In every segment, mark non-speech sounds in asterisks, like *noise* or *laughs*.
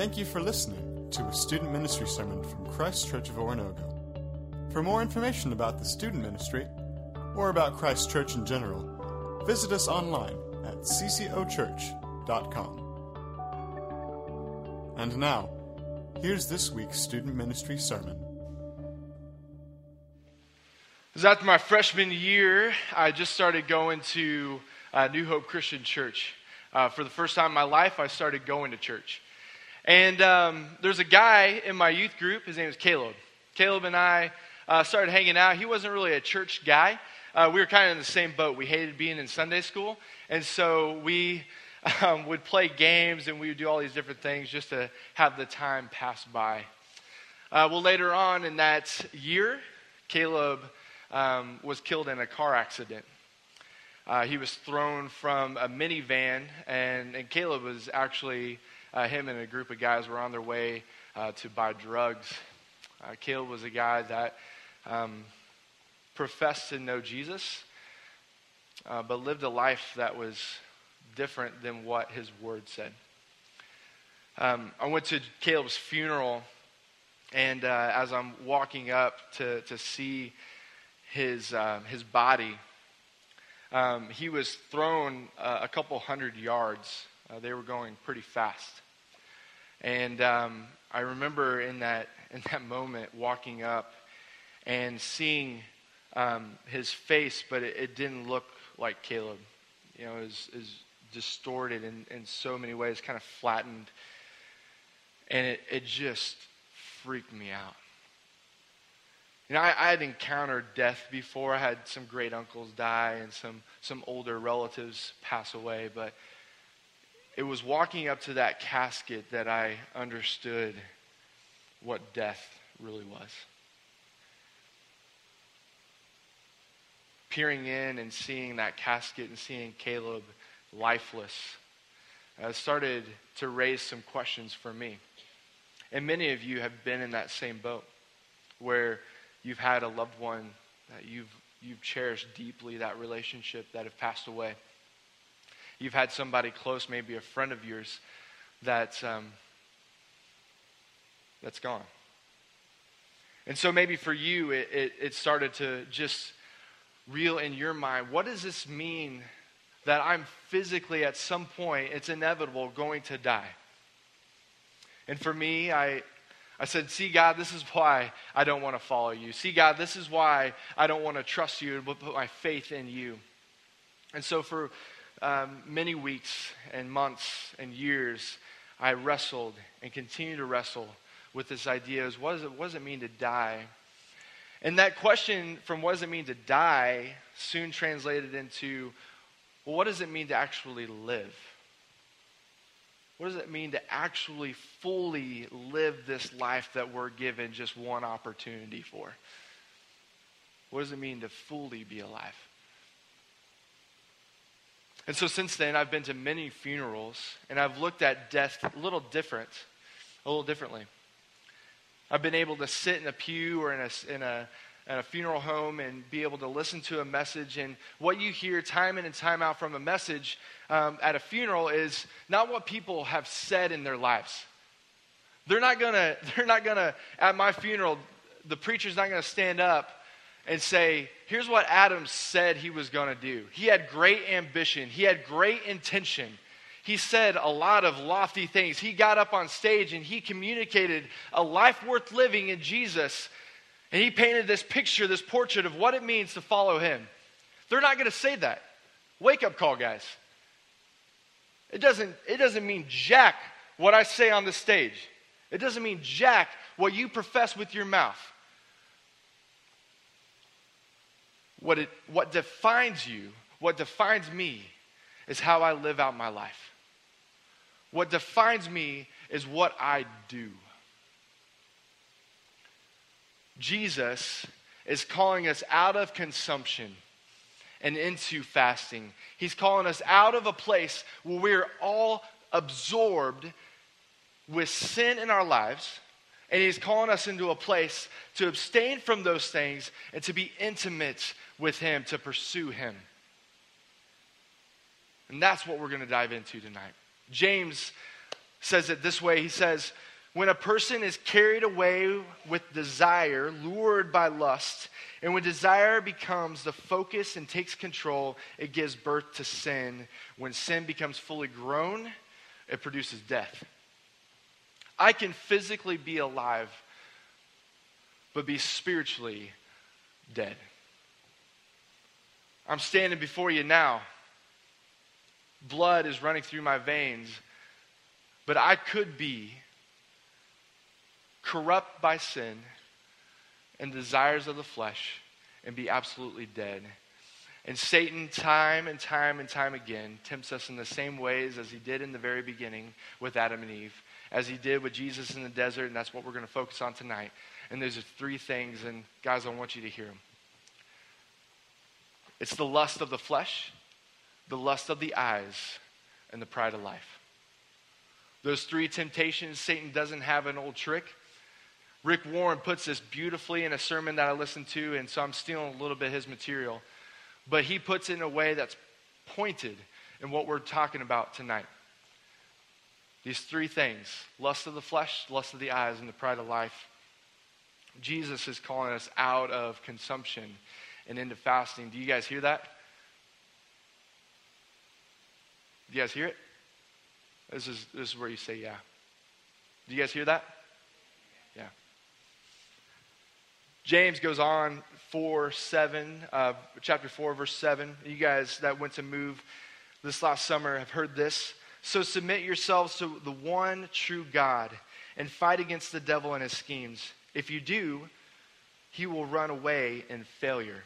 Thank you for listening to a student ministry sermon from Christ Church of Oronogo. For more information about the student ministry, or about Christ Church in general, visit us online at ccochurch.com. And now, here's this week's student ministry sermon. It after my freshman year, I just started going to uh, New Hope Christian Church. Uh, for the first time in my life, I started going to church. And um, there's a guy in my youth group, his name is Caleb. Caleb and I uh, started hanging out. He wasn't really a church guy. Uh, we were kind of in the same boat. We hated being in Sunday school. And so we *laughs* um, would play games and we would do all these different things just to have the time pass by. Uh, well, later on in that year, Caleb um, was killed in a car accident. Uh, he was thrown from a minivan, and, and Caleb was actually uh, him and a group of guys were on their way uh, to buy drugs. Uh, Caleb was a guy that um, professed to know Jesus, uh, but lived a life that was different than what his word said. Um, I went to Caleb's funeral, and uh, as I'm walking up to, to see his, uh, his body, um, he was thrown a couple hundred yards. Uh, they were going pretty fast. And um, I remember in that, *laughs* in that moment walking up and seeing um, his face, but it, it, didn't look like Caleb. You know, it was, distorted in, in so many ways, kind of flattened. And it, it just freaked me out. You know, I, I, had encountered death before. I had some great uncles die and some, some older relatives pass away, but it was walking up to that casket that I understood what death really was. Peering in and seeing that casket and seeing Caleb lifeless uh, started to raise some questions for me. And many of you have been in that same boat where you've had a loved one that you've, you've cherished deeply, that relationship that have passed away. You've had somebody close, maybe a friend of yours, that, um, that's gone. And so maybe for you, it, it, it started to just reel in your mind what does this mean that I'm physically at some point, it's inevitable, going to die? And for me, I, I said, See, God, this is why I don't want to follow you. See, God, this is why I don't want to trust you and put my faith in you. And so for um, many weeks and months and years, I wrestled and continue to wrestle with this idea is it, what does it mean to die? And that question from what does it mean to die soon translated into, well, what does it mean to actually live? What does it mean to actually fully live this life that we're given just one opportunity for? What does it mean to fully be alive? And so since then, I've been to many funerals and I've looked at death a little different, a little differently. I've been able to sit in a pew or in a, in a, in a funeral home and be able to listen to a message. And what you hear time in and time out from a message um, at a funeral is not what people have said in their lives. They're not gonna, *laughs* they're not gonna, at my funeral, the preacher's not gonna stand up and say, here's what Adam said he was going to do. He had great ambition, he had great intention. He said a lot of lofty things. He got up on stage and he communicated a life worth living in Jesus. And he painted this picture, this portrait of what it means to follow him. They're not going to say that. Wake up call, guys. It doesn't, it doesn't mean jack what I say on the stage. It doesn't mean jack what you profess with your mouth. What, it, what defines you, what defines me, is how I live out my life. What defines me is what I do. Jesus is calling us out of consumption and into fasting. He's calling us out of a place where we're all absorbed with sin in our lives. And he's calling us into a place to abstain from those things and to be intimate with Him, to pursue Him. And that's what we're going to dive into tonight. James says it this way He says, When a person is carried away with desire, lured by lust, and when desire becomes the focus and takes control, it gives birth to sin. When sin becomes fully grown, it produces death. I can physically be alive, but be spiritually dead. I'm standing before you now. Blood is running through my veins, but I could be corrupt by sin and desires of the flesh and be absolutely dead. And Satan, time and time and time again, tempts us in the same ways as he did in the very beginning with Adam and Eve, as he did with Jesus in the desert, and that's what we're going to focus on tonight. And there's three things, and guys, I want you to hear them. It's the lust of the flesh, the lust of the eyes, and the pride of life. Those three temptations, Satan doesn't have an old trick. Rick Warren puts this beautifully in a sermon that I listened to, and so I'm stealing a little bit of his material. But he puts it in a way that's pointed in what we're talking about tonight. These three things lust of the flesh, lust of the eyes, and the pride of life. Jesus is calling us out of consumption and into fasting. Do you guys hear that? Do you guys hear it? This is, this is where you say, yeah. Do you guys hear that? Yeah. James goes on 4 7, uh, chapter 4, verse 7. You guys that went to move this last summer have heard this. So submit yourselves to the one true God and fight against the devil and his schemes. If you do, he will run away in failure.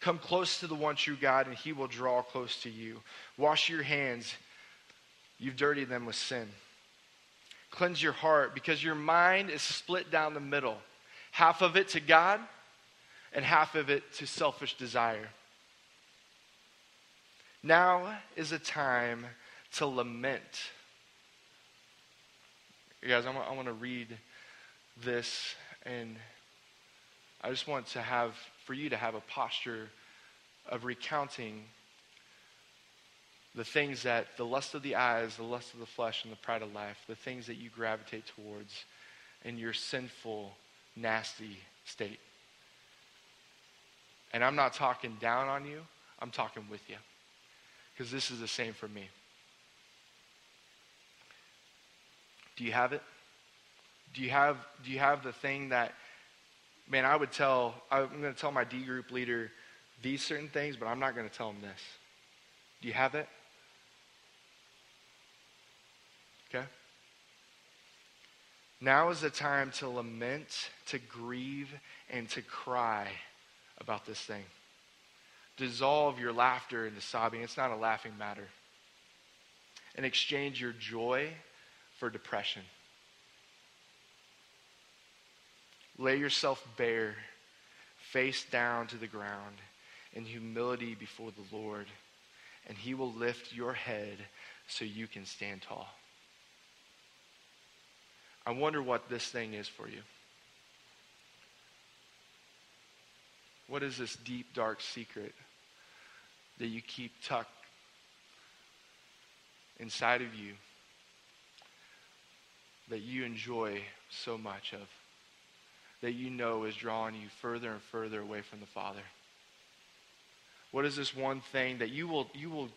Come close to the one true God, and he will draw close to you. Wash your hands, you've dirtied them with sin. Cleanse your heart, because your mind is split down the middle half of it to God and half of it to selfish desire. Now is a time to lament. You guys, I want to read this, and I just want to have, for you to have a posture of recounting the things that the lust of the eyes, the lust of the flesh, and the pride of life, the things that you gravitate towards in your sinful nasty state. And I'm not talking down on you, I'm talking with you. Because this is the same for me. Do you have it? Do you have, do you have the thing that, man, I would tell, I'm going to tell my D group leader these certain things, but I'm not going to tell him this. Do you have it? Okay? Now is the time to lament, to grieve, and to cry about this thing. Dissolve your laughter into sobbing. It's not a laughing matter. And exchange your joy for depression. Lay yourself bare, face down to the ground, in humility before the Lord, and He will lift your head so you can stand tall. I wonder what this thing is for you. What is this deep, dark secret that you keep tucked inside of you that you enjoy so much of, that you know is drawing you further and further away from the Father? What is this one thing that you will you will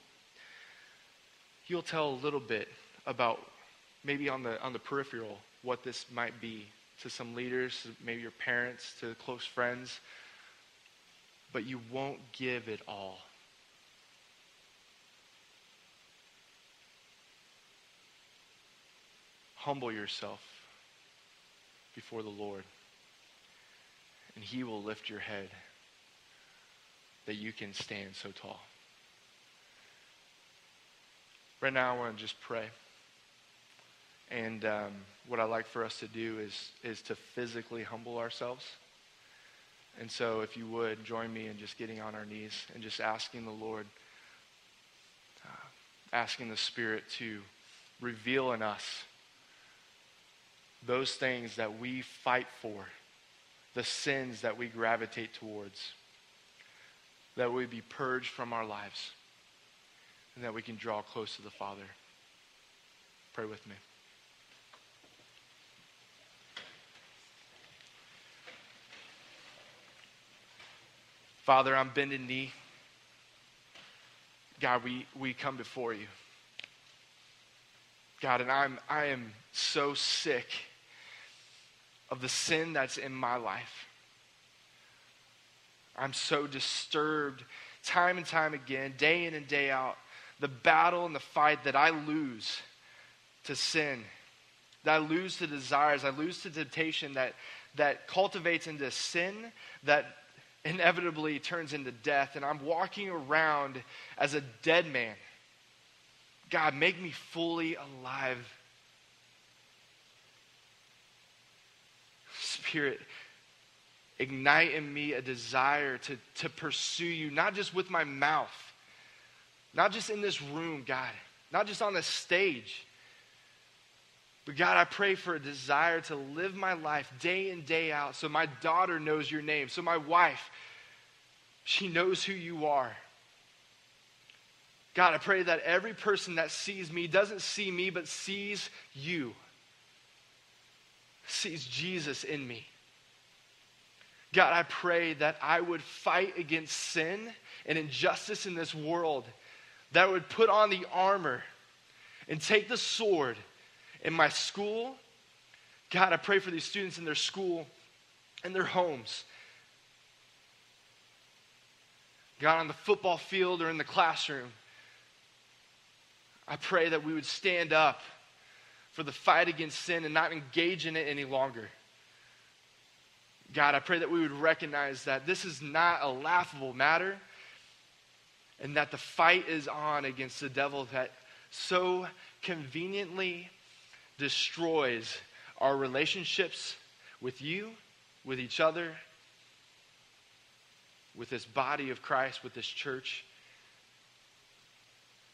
you'll tell a little bit about maybe on the on the peripheral what this might be to some leaders, maybe your parents, to close friends, but you won't give it all. Humble yourself before the Lord, and He will lift your head that you can stand so tall. Right now, I want to just pray. And um, what I like for us to do is, is to physically humble ourselves. And so, if you would, join me in just getting on our knees and just asking the Lord, uh, asking the Spirit to reveal in us those things that we fight for, the sins that we gravitate towards, that we be purged from our lives, and that we can draw close to the Father. Pray with me. Father, I'm bending knee. God, we, we come before you. God, and I'm, I am so sick of the sin that's in my life. I'm so disturbed time and time again, day in and day out, the battle and the fight that I lose to sin, that I lose to desires, I lose to temptation that, that cultivates into sin, that inevitably turns into death, and I'm walking around as a dead man. God, make me fully alive. Spirit, ignite in me a desire to, to pursue you, not just with my mouth, not just in this room, God, not just on this stage. But God, I pray for a desire to live my life day in, day out so my daughter knows your name, so my wife, she knows who you are. God, I pray that every person that sees me doesn't see me, but sees you, sees Jesus in me. God, I pray that I would fight against sin and injustice in this world, that I would put on the armor and take the sword in my school. God, I pray for these students in their school and their homes. God, on the football field or in the classroom, I pray that we would stand up for the fight against sin and not engage in it any longer. God, I pray that we would recognize that this is not a laughable matter and that the fight is on against the devil that so conveniently destroys our relationships with you, with each other, with this body of Christ, with this church.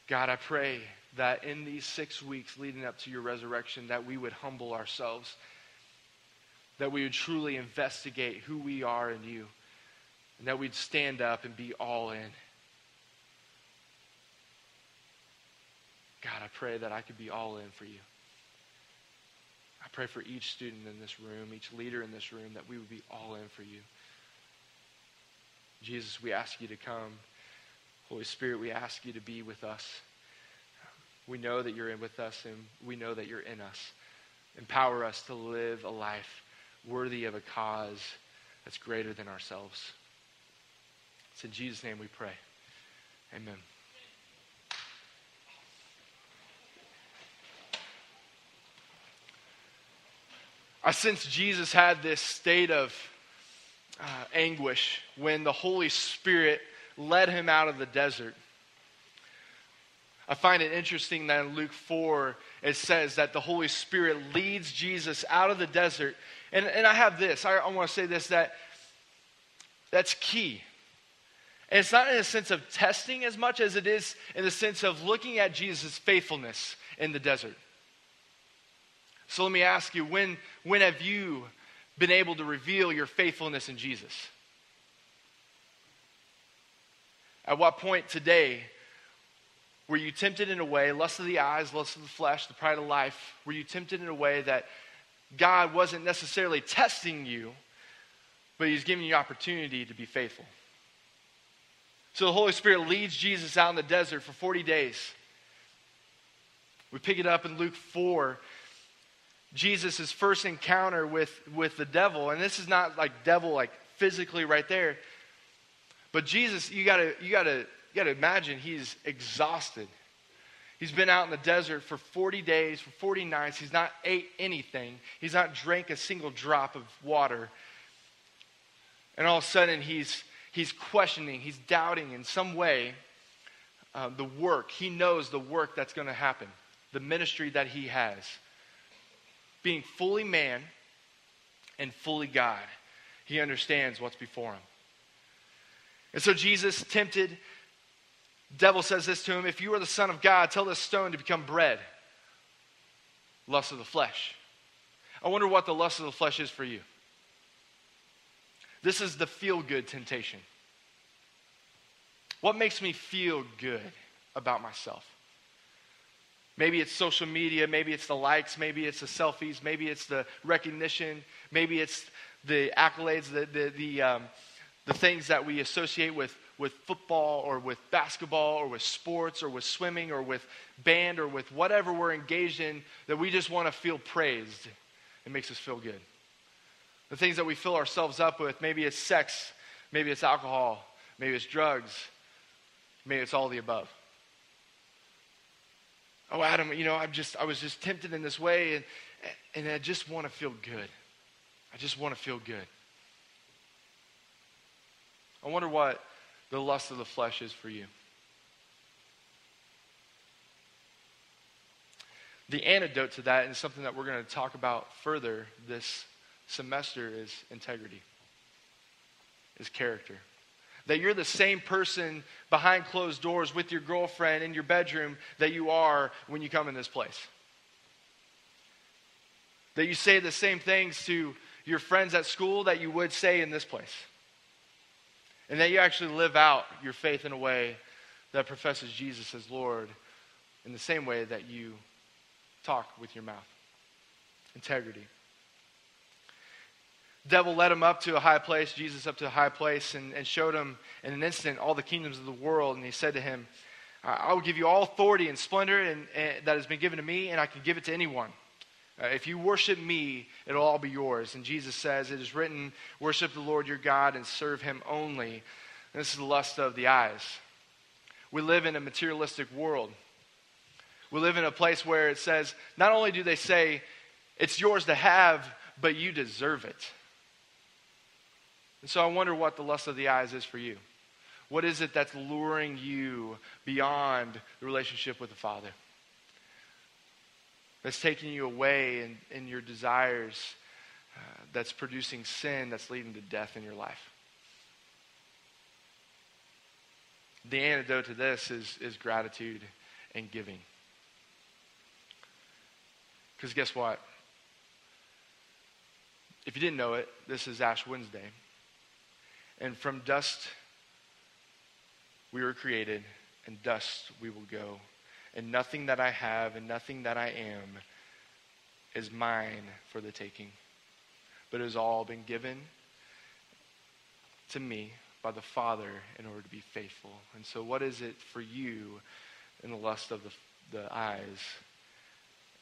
God, I pray that in these six weeks leading up to your resurrection, that we would humble ourselves that we would truly investigate who we are in you, and that we'd stand up and be all in. God, I pray that I could be all in for you. I pray for each student in this room, each leader in this room, that we would be all in for you. Jesus, we ask you to come. Holy Spirit, we ask you to be with us. We know that you're in with us, and we know that you're in us. Empower us to live a life worthy of a cause that's greater than ourselves. It's in Jesus' name we pray. Amen. I sense Jesus had this state of uh, anguish when the Holy Spirit led him out of the desert. I find it interesting that in Luke 4, it says that the Holy Spirit leads Jesus out of the desert and, and I have this, I, I want to say this that that's key. And it's not in a sense of testing as much as it is in the sense of looking at Jesus' faithfulness in the desert. So let me ask you when, when have you been able to reveal your faithfulness in Jesus? At what point today were you tempted in a way, lust of the eyes, lust of the flesh, the pride of life, were you tempted in a way that God wasn't necessarily testing you, but He's giving you opportunity to be faithful. So the Holy Spirit leads Jesus out in the desert for 40 days. We pick it up in Luke 4. Jesus' first encounter with, with the devil, and this is not like devil like physically right there, but Jesus, you gotta, you gotta, you gotta imagine he's exhausted. He's been out in the desert for 40 days, for 40 nights. He's not ate anything. He's not drank a single drop of water. And all of a sudden, he's, he's questioning, he's doubting in some way uh, the work. He knows the work that's going to happen, the ministry that he has. Being fully man and fully God, he understands what's before him. And so Jesus tempted devil says this to him If you are the Son of God, tell this stone to become bread. Lust of the flesh. I wonder what the lust of the flesh is for you. This is the feel good temptation. What makes me feel good about myself? Maybe it's social media, maybe it's the likes, maybe it's the selfies, maybe it's the recognition, maybe it's the accolades, the, the, the, um, the things that we associate with, with football or with basketball or with sports or with swimming or with band or with whatever we're engaged in that we just want to feel praised. It makes us feel good. The things that we fill ourselves up with, maybe it's sex, maybe it's alcohol, maybe it's drugs, maybe it's all the above oh, Adam, you know, I'm just, I was just tempted in this way, and, and I just want to feel good. I just want to feel good. I wonder what the lust of the flesh is for you. The antidote to that, and something that we're going to talk about further this semester, is integrity, is character. That you're the same person behind closed doors with your girlfriend in your bedroom that you are when you come in this place. That you say the same things to your friends at school that you would say in this place. And that you actually live out your faith in a way that professes Jesus as Lord in the same way that you talk with your mouth. Integrity devil led him up to a high place, Jesus up to a high place, and, and showed him in an instant all the kingdoms of the world. And he said to him, I will give you all authority and splendor and, and, that has been given to me, and I can give it to anyone. Uh, if you worship me, it'll all be yours. And Jesus says, It is written, Worship the Lord your God and serve him only. And this is the lust of the eyes. We live in a materialistic world. We live in a place where it says, not only do they say, It's yours to have, but you deserve it. And so I wonder what the lust of the eyes is for you. What is it that's luring you beyond the relationship with the Father? That's taking you away in, in your desires, uh, that's producing sin, that's leading to death in your life. The antidote to this is, is gratitude and giving. Because guess what? If you didn't know it, this is Ash Wednesday. And from dust we were created, and dust we will go. And nothing that I have and nothing that I am is mine for the taking. But it has all been given to me by the Father in order to be faithful. And so, what is it for you in the lust of the, the eyes?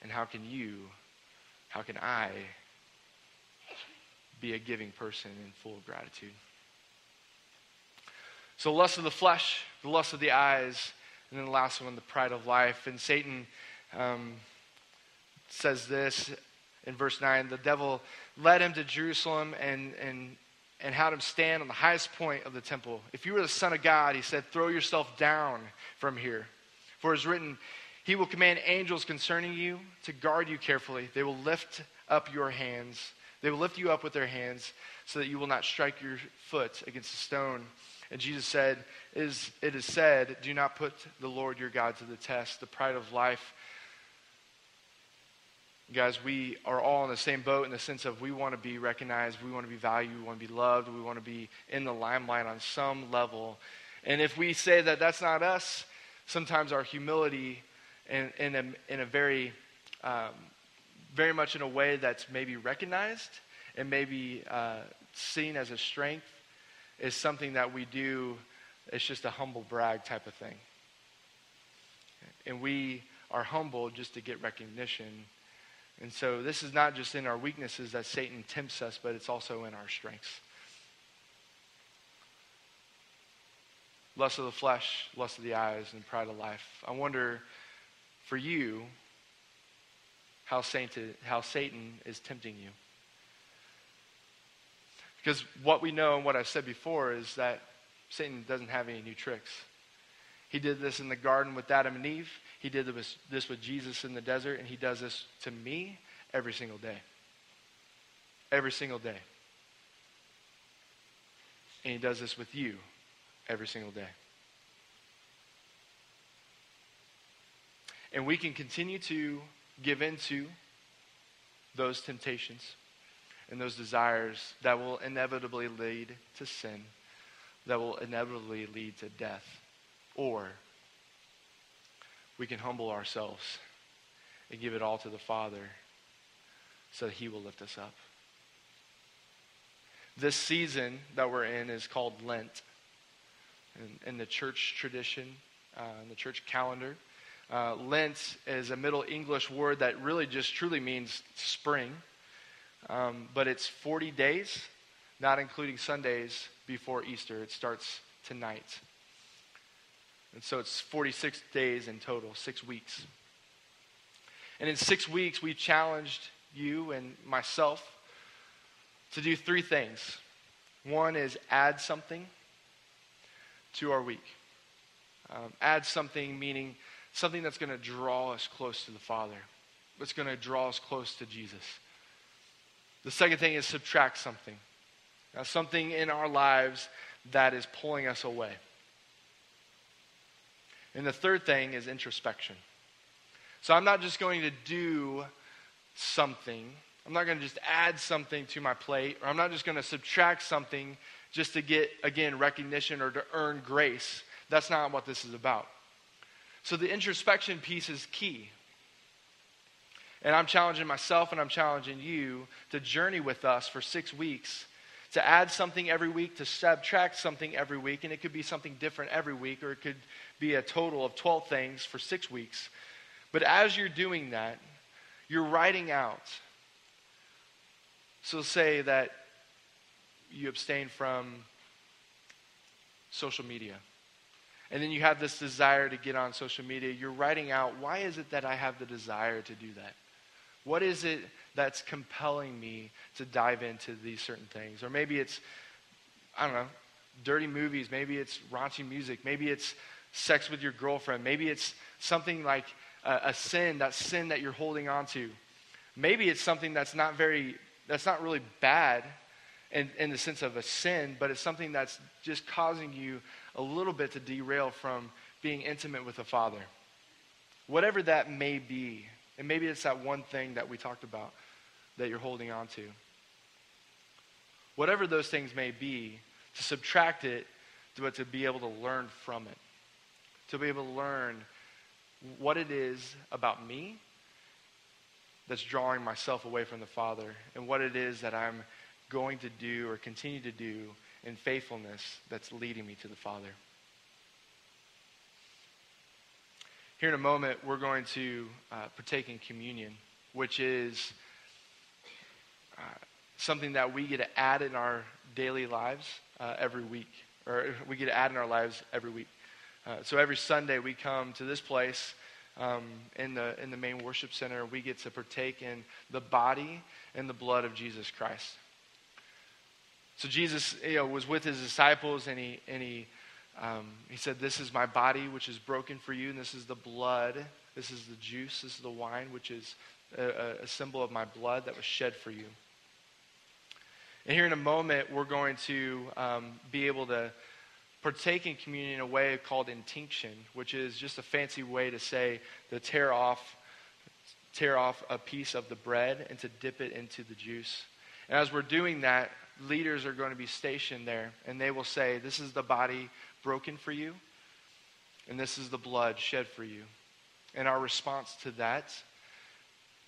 And how can you, how can I be a giving person in full gratitude? So, lust of the flesh, the lust of the eyes, and then the last one, the pride of life. And Satan um, says this in verse 9 the devil led him to Jerusalem and, and, and had him stand on the highest point of the temple. If you were the Son of God, he said, throw yourself down from here. For it is written, He will command angels concerning you to guard you carefully. They will lift up your hands. They will lift you up with their hands so that you will not strike your foot against a stone. And Jesus said, is, It is said, do not put the Lord your God to the test. The pride of life. Guys, we are all in the same boat in the sense of we want to be recognized, we want to be valued, we want to be loved, we want to be in the limelight on some level. And if we say that that's not us, sometimes our humility in, in, a, in a very, um, very much in a way that's maybe recognized and maybe uh, seen as a strength is something that we do, it's just a humble brag type of thing. And we are humble just to get recognition. And so this is not just in our weaknesses that Satan tempts us, but it's also in our strengths. Lust of the flesh, lust of the eyes, and pride of life. I wonder for you how Satan, how Satan is tempting you. Because what we know and what I've said before is that Satan doesn't have any new tricks. He did this in the garden with Adam and Eve. He did this with Jesus in the desert, and he does this to me every single day. Every single day. And he does this with you every single day. And we can continue to give into those temptations and those desires that will inevitably lead to sin, that will inevitably lead to death. Or we can humble ourselves and give it all to the Father so that He will lift us up. This season that we're in is called Lent. In, in the church tradition, uh, in the church calendar, uh, Lent is a Middle English word that really just truly means spring. Um, but it's 40 days, not including Sundays before Easter. It starts tonight. And so it's 46 days in total, six weeks. And in six weeks, we challenged you and myself to do three things. One is add something to our week. Um, add something, meaning something that's going to draw us close to the Father, that's going to draw us close to Jesus. The second thing is subtract something. Now, something in our lives that is pulling us away. And the third thing is introspection. So I'm not just going to do something, I'm not going to just add something to my plate, or I'm not just going to subtract something just to get, again, recognition or to earn grace. That's not what this is about. So the introspection piece is key. And I'm challenging myself and I'm challenging you to journey with us for six weeks, to add something every week, to subtract something every week. And it could be something different every week, or it could be a total of 12 things for six weeks. But as you're doing that, you're writing out. So say that you abstain from social media. And then you have this desire to get on social media. You're writing out, why is it that I have the desire to do that? What is it that's compelling me to dive into these certain things? Or maybe it's, I don't know, dirty movies. Maybe it's raunchy music. Maybe it's sex with your girlfriend. Maybe it's something like a, a sin, that sin that you're holding on to. Maybe it's something that's not very, that's not really bad in, in the sense of a sin, but it's something that's just causing you a little bit to derail from being intimate with the Father. Whatever that may be, and maybe it's that one thing that we talked about that you're holding on to. Whatever those things may be, to subtract it, but to be able to learn from it. To be able to learn what it is about me that's drawing myself away from the Father and what it is that I'm going to do or continue to do in faithfulness that's leading me to the Father. Here in a moment, we're going to uh, partake in communion, which is uh, something that we get to add in our daily lives uh, every week, or we get to add in our lives every week. Uh, so every Sunday we come to this place um, in, the, in the main worship center. We get to partake in the body and the blood of Jesus Christ. So Jesus you know, was with his disciples and he, and he, um, he said, This is my body, which is broken for you, and this is the blood. This is the juice. This is the wine, which is a, a symbol of my blood that was shed for you. And here in a moment, we're going to um, be able to partake in communion in a way called intinction, which is just a fancy way to say to tear off, tear off a piece of the bread and to dip it into the juice. And as we're doing that, leaders are going to be stationed there, and they will say, This is the body broken for you, and this is the blood shed for you. And our response to that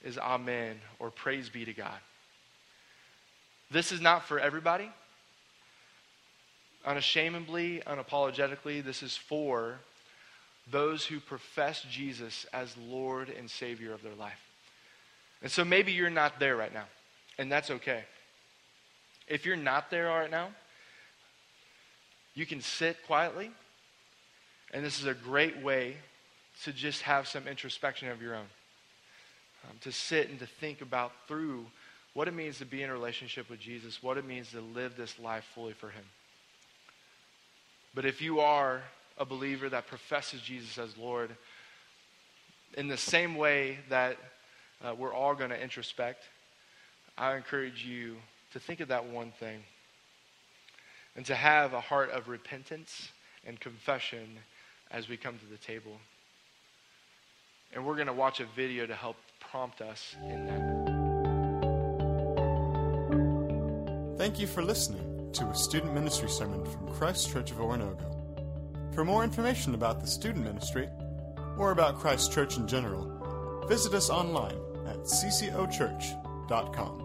is Amen, or Praise be to God. This is not for everybody. Unashamedly, unapologetically, this is for those who profess Jesus as Lord and Savior of their life. And so maybe you're not there right now, and that's okay. If you're not there right now, you can sit quietly, and this is a great way to just have some introspection of your own. Um, to sit and to think about through what it means to be in a relationship with Jesus, what it means to live this life fully for Him. But if you are a believer that professes Jesus as Lord, in the same way that uh, we're all going to introspect, I encourage you to think of that one thing and to have a heart of repentance and confession as we come to the table. And we're going to watch a video to help prompt us in that. Thank you for listening to a student ministry sermon from Christ Church of Oronogo. For more information about the student ministry or about Christ Church in general, visit us online at ccochurch.com.